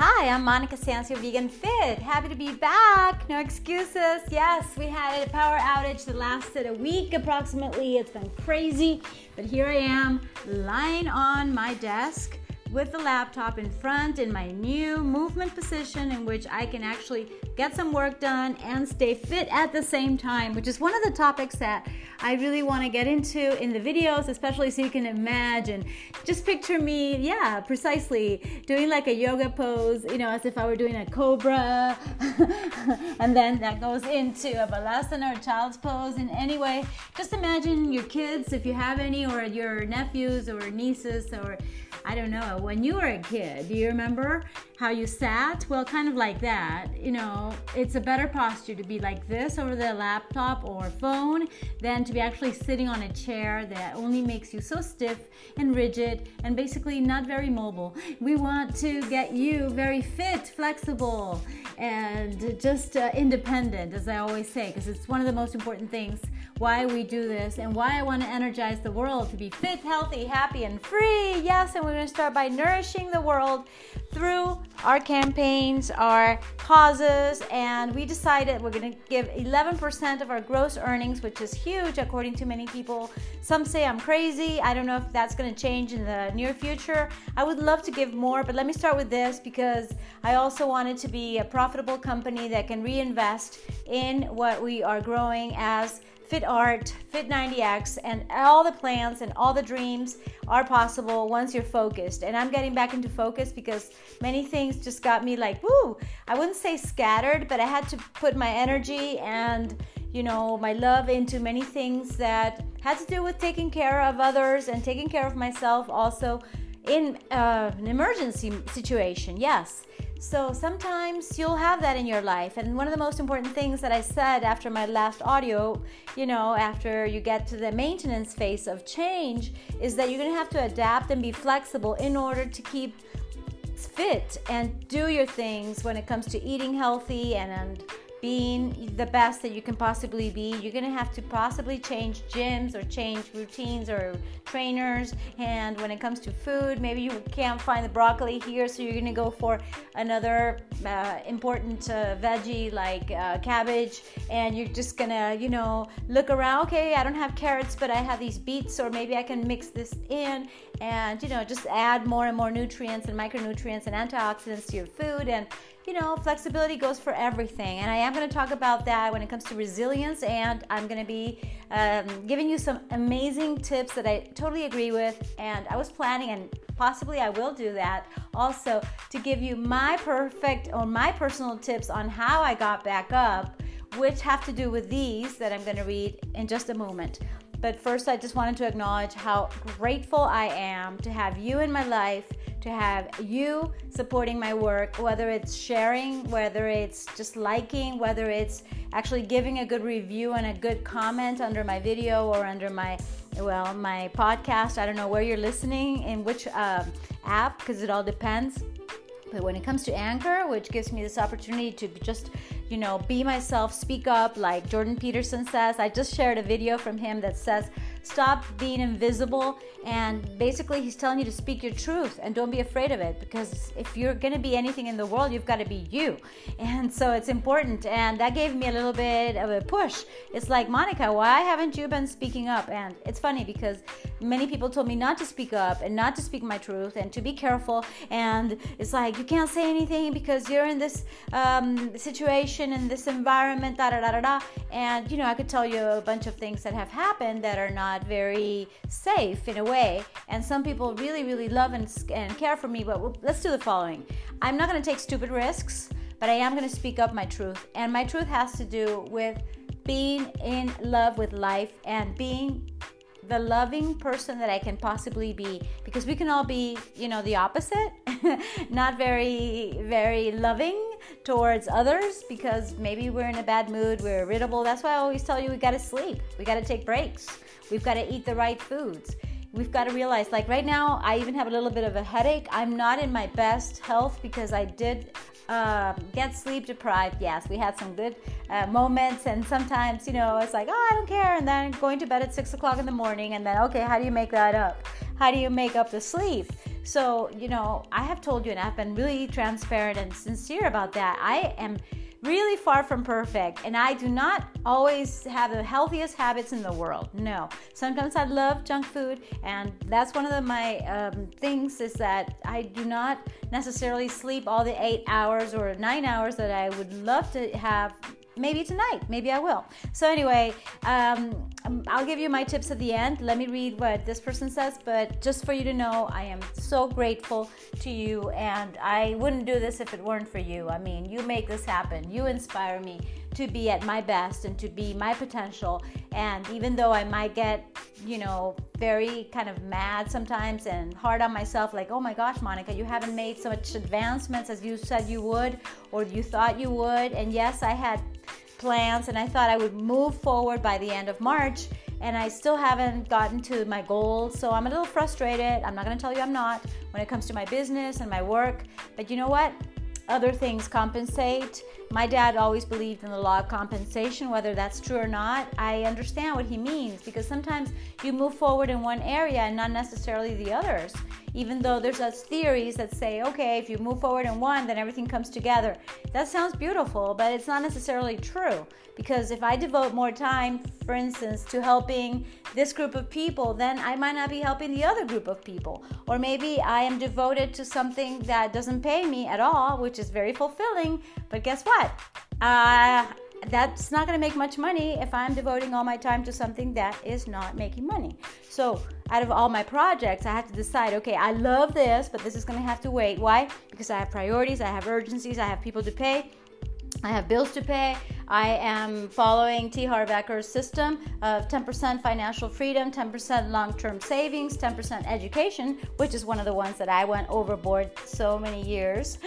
Hi, I'm Monica Sancio, Vegan Fit. Happy to be back. No excuses. Yes, we had a power outage that lasted a week approximately. It's been crazy, but here I am lying on my desk with the laptop in front in my new movement position in which I can actually get some work done and stay fit at the same time, which is one of the topics that I really want to get into in the videos, especially so you can imagine. Just picture me, yeah, precisely, doing like a yoga pose, you know, as if I were doing a cobra, and then that goes into a balasana or child's pose. In any way, just imagine your kids, if you have any, or your nephews or nieces or I don't know, when you were a kid, do you remember how you sat? Well, kind of like that. You know, it's a better posture to be like this over the laptop or phone than to be actually sitting on a chair that only makes you so stiff and rigid and basically not very mobile. We want to get you very fit, flexible, and just uh, independent, as I always say, because it's one of the most important things why we do this and why I want to energize the world to be fit, healthy, happy, and free. Yes, and we're going to start by nourishing the world through our campaigns, our causes, and we decided we're going to give 11% of our gross earnings, which is huge according to many people. Some say I'm crazy. I don't know if that's going to change in the near future. I would love to give more, but let me start with this because I also wanted to be a profitable company that can reinvest in what we are growing as Fit Art, Fit 90X, and all the plans and all the dreams are possible once you're focused. And I'm getting back into focus because many things just got me like, woo, I wouldn't say scattered, but I had to put my energy and you know my love into many things that had to do with taking care of others and taking care of myself also in uh, an emergency situation yes so sometimes you'll have that in your life. And one of the most important things that I said after my last audio, you know, after you get to the maintenance phase of change, is that you're going to have to adapt and be flexible in order to keep fit and do your things when it comes to eating healthy and, and being the best that you can possibly be. You're gonna have to possibly change gyms or change routines or trainers. And when it comes to food, maybe you can't find the broccoli here, so you're gonna go for another uh, important uh, veggie like uh, cabbage. And you're just gonna, you know, look around. Okay, I don't have carrots, but I have these beets, or maybe I can mix this in and, you know, just add more and more nutrients and micronutrients and antioxidants to your food. And you know, flexibility goes for everything. And I am going to talk about that when it comes to resilience. And I'm going to be um, giving you some amazing tips that I totally agree with. And I was planning, and possibly I will do that also, to give you my perfect or my personal tips on how I got back up, which have to do with these that I'm going to read in just a moment. But first, I just wanted to acknowledge how grateful I am to have you in my life to have you supporting my work, whether it's sharing, whether it's just liking, whether it's actually giving a good review and a good comment under my video or under my well my podcast. I don't know where you're listening in which uh, app because it all depends. But when it comes to Anchor, which gives me this opportunity to just you know, be myself, speak up, like Jordan Peterson says. I just shared a video from him that says, stop being invisible. And basically, he's telling you to speak your truth and don't be afraid of it because if you're going to be anything in the world, you've got to be you. And so it's important. And that gave me a little bit of a push. It's like, Monica, why haven't you been speaking up? And it's funny because many people told me not to speak up and not to speak my truth and to be careful. And it's like, you can't say anything because you're in this um, situation in this environment, da da da da da. And you know, I could tell you a bunch of things that have happened that are not very safe in a way. And some people really, really love and, and care for me. But let's do the following I'm not going to take stupid risks, but I am going to speak up my truth. And my truth has to do with being in love with life and being the loving person that I can possibly be because we can all be, you know, the opposite, not very, very loving towards others because maybe we're in a bad mood, we're irritable. That's why I always tell you we got to sleep, we got to take breaks, we've got to eat the right foods. We've got to realize, like right now, I even have a little bit of a headache. I'm not in my best health because I did uh, get sleep deprived. Yes, we had some good uh, moments, and sometimes, you know, it's like, oh, I don't care, and then going to bed at six o'clock in the morning, and then, okay, how do you make that up? How do you make up the sleep? So, you know, I have told you, and I've been really transparent and sincere about that. I am really far from perfect and I do not always have the healthiest habits in the world. No. Sometimes I love junk food and that's one of the, my um, things is that I do not necessarily sleep all the eight hours or nine hours that I would love to have maybe tonight maybe i will so anyway um, Um, i'll give you my tips at the end. Let me read what this person says but just for you to know i am so grateful to you and i wouldn't do this if it weren't for you. I mean you make this happen. You inspire me to be at my best and to be my potential. And even though i might get you know very kind of mad sometimes and hard on myself like oh my gosh monica you haven't made so much advancements as you said you would or you thought you would. And yes i had plans and I thought I would move forward by the end of March and I still haven't gotten to my goals. So I'm a little frustrated. I'm not going to tell you I'm not when it comes to my business and my work. But you know what? Other things compensate. My dad always believed in the law of compensation, whether that's true or not. I understand what he means because sometimes you move forward in one area and not necessarily the others even though there's those theories that say, okay, if you move forward in one, then everything comes together. That sounds beautiful, but it's not necessarily true. Because if I devote more time, for instance, to helping this group of people, then I might not be helping the other group of people. Or maybe I am devoted to something that doesn't pay me at all, which is very fulfilling, but guess what? Uh, that's not going to make much money if I'm devoting all my time to something that is not making money. So, out of all my projects, I have to decide okay, I love this, but this is going to have to wait. Why? Because I have priorities, I have urgencies, I have people to pay, I have bills to pay. I am following T. Harv Eker's system of 10% financial freedom, 10% long term savings, 10% education, which is one of the ones that I went overboard so many years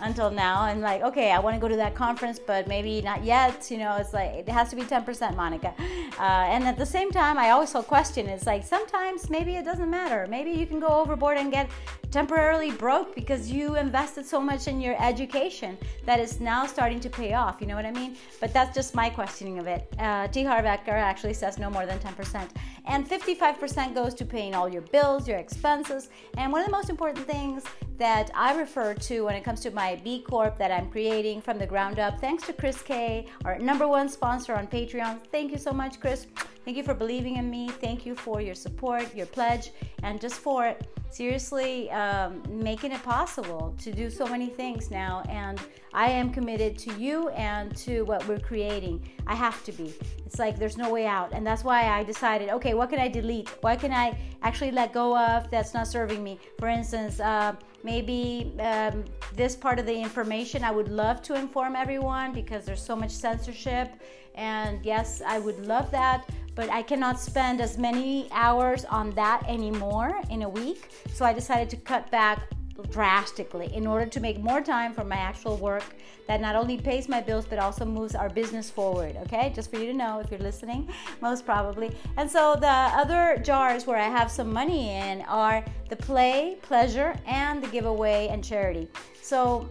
until now. I'm like, okay, I want to go to that conference, but maybe not yet. You know, it's like, it has to be 10%, Monica. Uh, and at the same time, I also question it's like sometimes maybe it doesn't matter. Maybe you can go overboard and get temporarily broke because you invested so much in your education that is now starting to pay off. You know what I mean? But that's just my questioning of it. Uh, T. Harv Eker actually says no more than 10%. And 55% goes to paying all your bills, your expenses. And one of the most important things that I refer to when it comes to my B Corp that I'm creating from the ground up, thanks to Chris K, our number one sponsor on Patreon. Thank you so much, Chris. Thank you for believing in me. Thank you for your support, your pledge, and just for seriously um, making it possible to do so many things now. And I am committed to you and to what we're creating. I have to be. It's like there's no way out. And that's why I decided okay, what can I delete? What can I actually let go of that's not serving me? For instance, uh, maybe um, this part of the information I would love to inform everyone because there's so much censorship. And yes, I would love that but I cannot spend as many hours on that anymore in a week. So I decided to cut back drastically in order to make more time for my actual work that not only pays my bills but also moves our business forward. Okay, just for you to know if you're listening, most probably. And so the other jars where I have some money in are the play, pleasure, and the giveaway and charity. So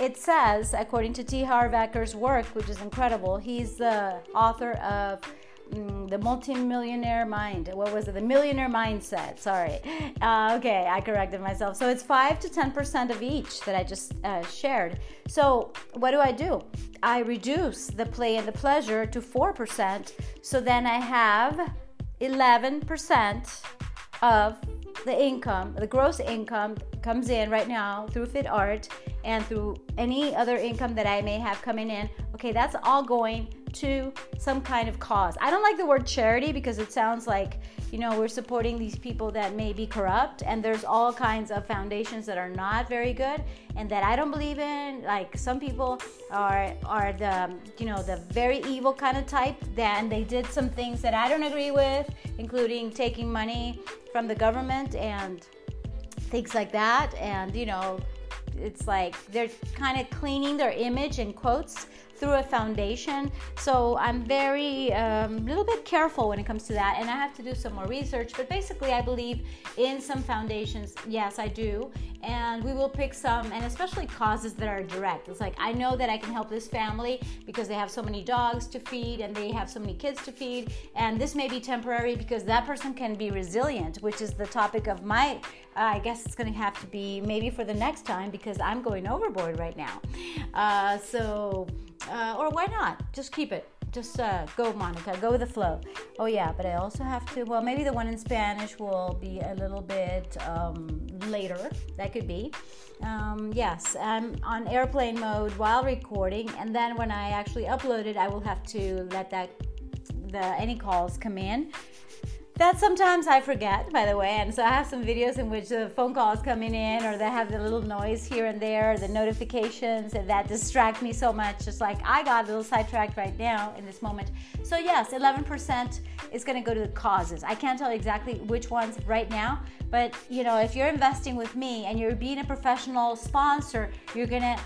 it says, according to T. Harv Eker's work, which is incredible, he's the author of the multimillionaire mind. What was it? The millionaire mindset. Sorry. Uh, okay, I corrected myself. So it's five to ten percent of each that I just uh, shared. So what do I do? I reduce the play and the pleasure to four percent. So then I have eleven percent of the income, the gross income comes in right now through Fit Art and through any other income that I may have coming in. Okay, that's all going to some kind of cause. I don't like the word charity because it sounds like, you know, we're supporting these people that may be corrupt and there's all kinds of foundations that are not very good and that I don't believe in. Like some people are are the, you know, the very evil kind of type then they did some things that I don't agree with, including taking money from the government and things like that and, you know, it's like they're kind of cleaning their image in quotes through a foundation. So I'm very a um, little bit careful when it comes to that, and I have to do some more research. But basically, I believe in some foundations. Yes, I do, and we will pick some, and especially causes that are direct. It's like I know that I can help this family because they have so many dogs to feed and they have so many kids to feed, and this may be temporary because that person can be resilient, which is the topic of my. Uh, I guess it's to have to be maybe for the next time because I'm going overboard right now. Uh, so, uh, or why not? Just keep it just uh, go, Monica. Go with the flow. Oh yeah, but I also have to. Well, maybe the one in Spanish will be a little bit um, later. That could be. Um, yes, I'm on airplane mode while recording, and then when I actually upload it, I will have to let that the any calls come in that sometimes I forget, by the way. And so I have some videos in which the phone calls coming in, or they have the little noise here and there, the notifications, and that distract me so much. Just like I got a little sidetracked right now in this moment. So yes, 11% is going to go to the causes. I can't tell exactly which ones right now, but you know, if you're investing with me and you're being a professional sponsor, you're going to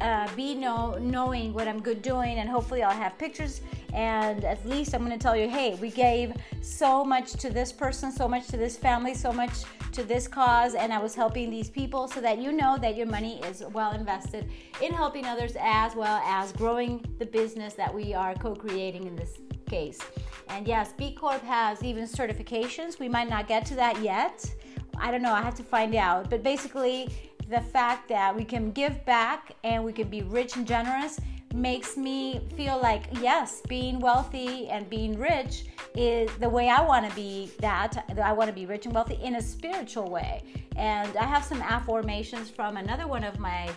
uh, be know, knowing what I'm good doing, and hopefully I'll have pictures. And at least I'm going to tell you, hey, we gave so much to this person, so much to this family, so much to this cause, and I was helping these people, so that you know that your money is well invested in helping others as well as growing the business that we are co-creating in this case. And yes, B Corp has even certifications. We might not get to that yet. I don't know. I have to find out. But basically, the fact that we can give back and we can be rich and generous makes me feel like yes being wealthy and being rich is the way i want to be that i want to be rich and wealthy in a spiritual way. And i have some affirmations from another one of my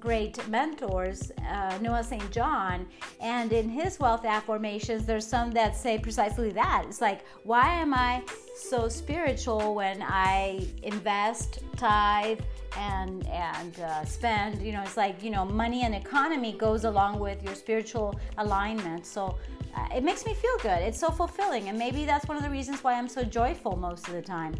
great mentors, uh, Noah St. John, and in his wealth affirmations, there's some that say precisely that. It's like, why am I so spiritual when I invest, tithe, and and uh, spend? You know it's like you know money and economy goes along with your spiritual alignment. So uh, it makes me feel good. It's so fulfilling. And maybe that's one of the reasons why i'm so joyful most of the time.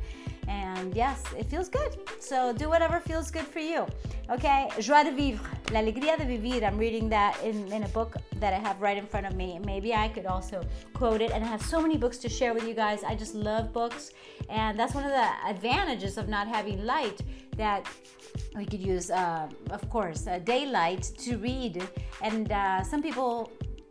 And yes it feels good. So do whatever feels good for you okay joie de vivre. L'alegria de vivir. I'm reading that in, in a book that i have right in front of me. Maybe i could also quote it. And i have so many books to share with you guys. I just love books. And that's one of the advantages of not having light that we could use, uh, of course, uh, daylight to read. And uh, some people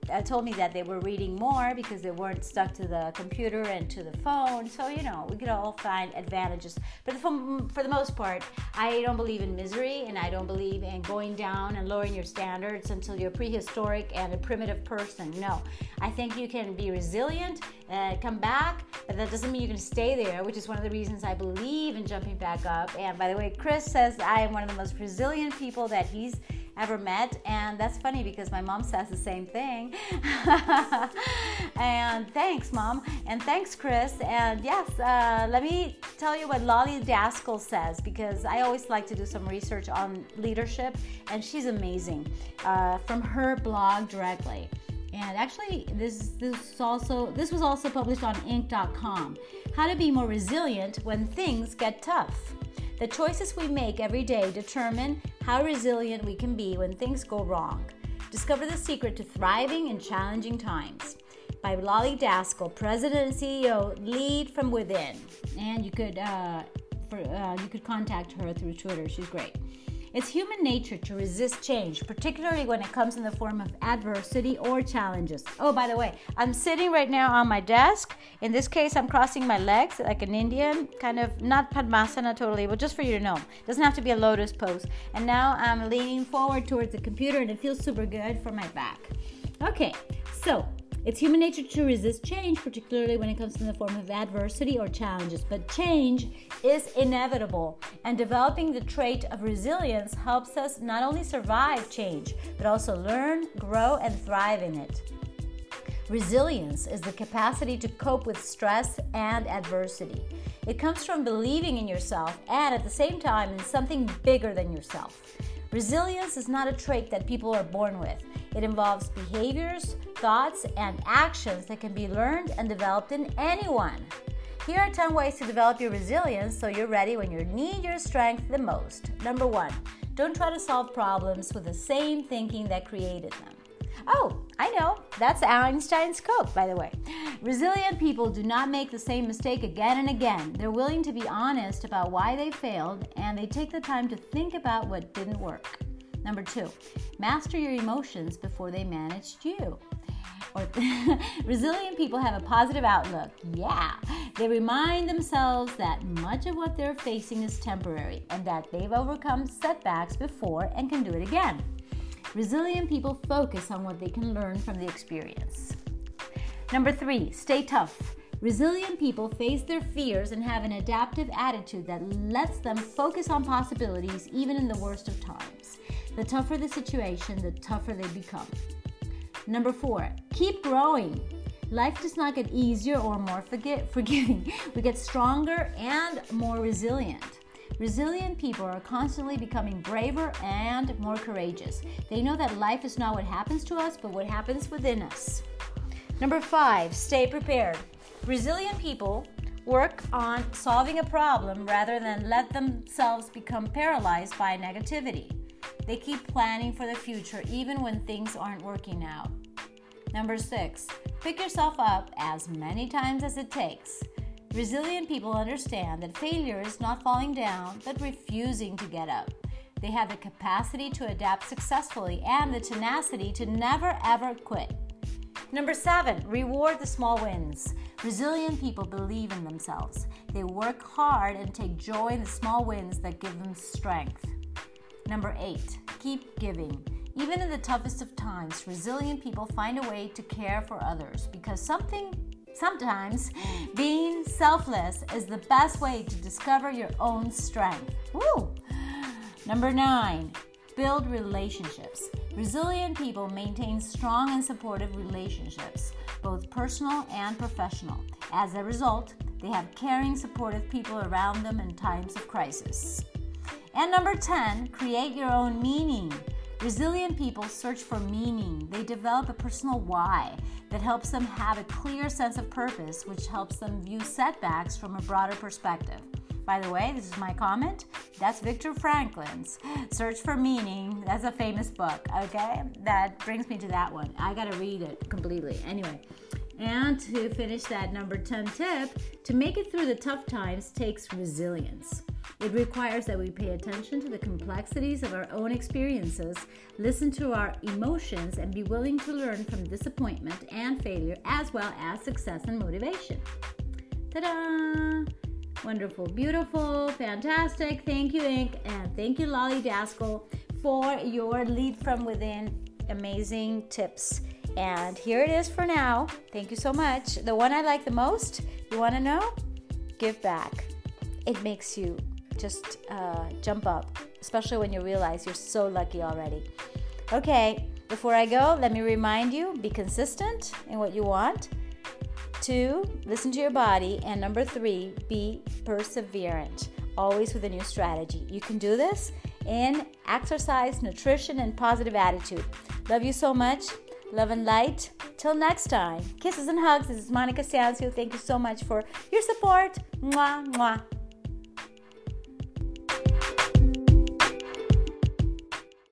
uh, told me that they were reading more because they weren't stuck to the computer and to the phone. So, you know, we could all find advantages. But for, for the most part, I don't believe in misery and I don't believe in going down and lowering your standards until you're prehistoric and a primitive person. No, I think you can be resilient, and come back, but that doesn't mean going to stay there, which is one of the reasons I believe in jumping back up. And by the way, Chris says I am one of the most resilient people that he's ever met. And that's funny because my mom says the same thing. and thanks, mom. And thanks, Chris. And yes, uh, let me tell you what Lolly Daskal says because I always like to do some research on leadership, and she's amazing uh, from her blog directly. And actually, this this also this was also published on Inc.com. How to be more resilient when things get tough. The choices we make every day determine how resilient we can be when things go wrong. Discover the secret to thriving in challenging times. By Lolly Daskal, President and CEO, Lead from Within. And you could uh, for, uh, you could contact her through Twitter. She's great. It's human nature to resist change, particularly when it comes in the form of adversity or challenges. Oh, by the way, I'm sitting right now on my desk. In this case, I'm crossing my legs like an Indian, kind of not Padmasana totally, but just for you to know. It doesn't have to be a lotus pose. And now I'm leaning forward towards the computer and it feels super good for my back. Okay, so it's human nature to resist change, particularly when it comes in the form of adversity or challenges. But change is inevitable, and developing the trait of resilience helps us not only survive change, but also learn, grow, and thrive in it. Resilience is the capacity to cope with stress and adversity. It comes from believing in yourself and at the same time in something bigger than yourself. Resilience is not a trait that people are born with. It involves behaviors, thoughts, and actions that can be learned and developed in anyone. Here are 10 ways to develop your resilience so you're ready when you need your strength the most. Number one, don't try to solve problems with the same thinking that created them. Oh, I know. That's Einstein's quote, by the way. Resilient people do not make the same mistake again and again. They're willing to be honest about why they failed and they take the time to think about what didn't work. Number two, master your emotions before they managed you. Or resilient people have a positive outlook. Yeah. They remind themselves that much of what they're facing is temporary and that they've overcome setbacks before and can do it again. Resilient people focus on what they can learn from the experience. Number three, stay tough. Resilient people face their fears and have an adaptive attitude that lets them focus on possibilities even in the worst of times. The tougher the situation, the tougher they become. Number four, keep growing. Life does not get easier or more forgiving. We get stronger and more resilient. Resilient people are constantly becoming braver and more courageous. They know that life is not what happens to us, but what happens within us. Number five, stay prepared. Resilient people work on solving a problem rather than let themselves become paralyzed by negativity. They keep planning for the future even when things aren't working out. Number six, pick yourself up as many times as it takes. Resilient people understand that failure is not falling down, but refusing to get up. They have the capacity to adapt successfully and the tenacity to never ever quit. Number seven, reward the small wins. Resilient people believe in themselves. They work hard and take joy in the small wins that give them strength. Number eight, keep giving. Even in the toughest of times, resilient people find a way to care for others because something sometimes being selfless is the best way to discover your own strength. Woo! Number nine, build relationships. Resilient people maintain strong and supportive relationships, both personal and professional. As a result, they have caring, supportive people around them in times of crisis. And number 10, create your own meaning. Resilient people search for meaning. They develop a personal why that helps them have a clear sense of purpose, which helps them view setbacks from a broader perspective. By the way, this is my comment. That's Viktor Frankl's Search for Meaning. That's a famous book, okay? That brings me to that one. I gotta read it completely. Anyway, and to finish that number 10 tip, to make it through the tough times takes resilience. It requires that we pay attention to the complexities of our own experiences, listen to our emotions, and be willing to learn from disappointment and failure, as well as success and motivation. Ta da! Wonderful, beautiful, fantastic. Thank you, Inc, and thank you, Lolly Daskal, for your lead from within amazing tips. And here it is for now. Thank you so much. The one I like the most, you want to know? Give back. It makes you just uh, jump up, especially when you realize you're so lucky already. Okay, before I go, let me remind you be consistent in what you want. Two, listen to your body. And number three, be perseverant, always with a new strategy. You can do this in exercise, nutrition, and positive attitude. Love you so much. Love and light. Till next time. Kisses and hugs. This is Monica Sancio. Thank you so much for your support. Mwah, mwah.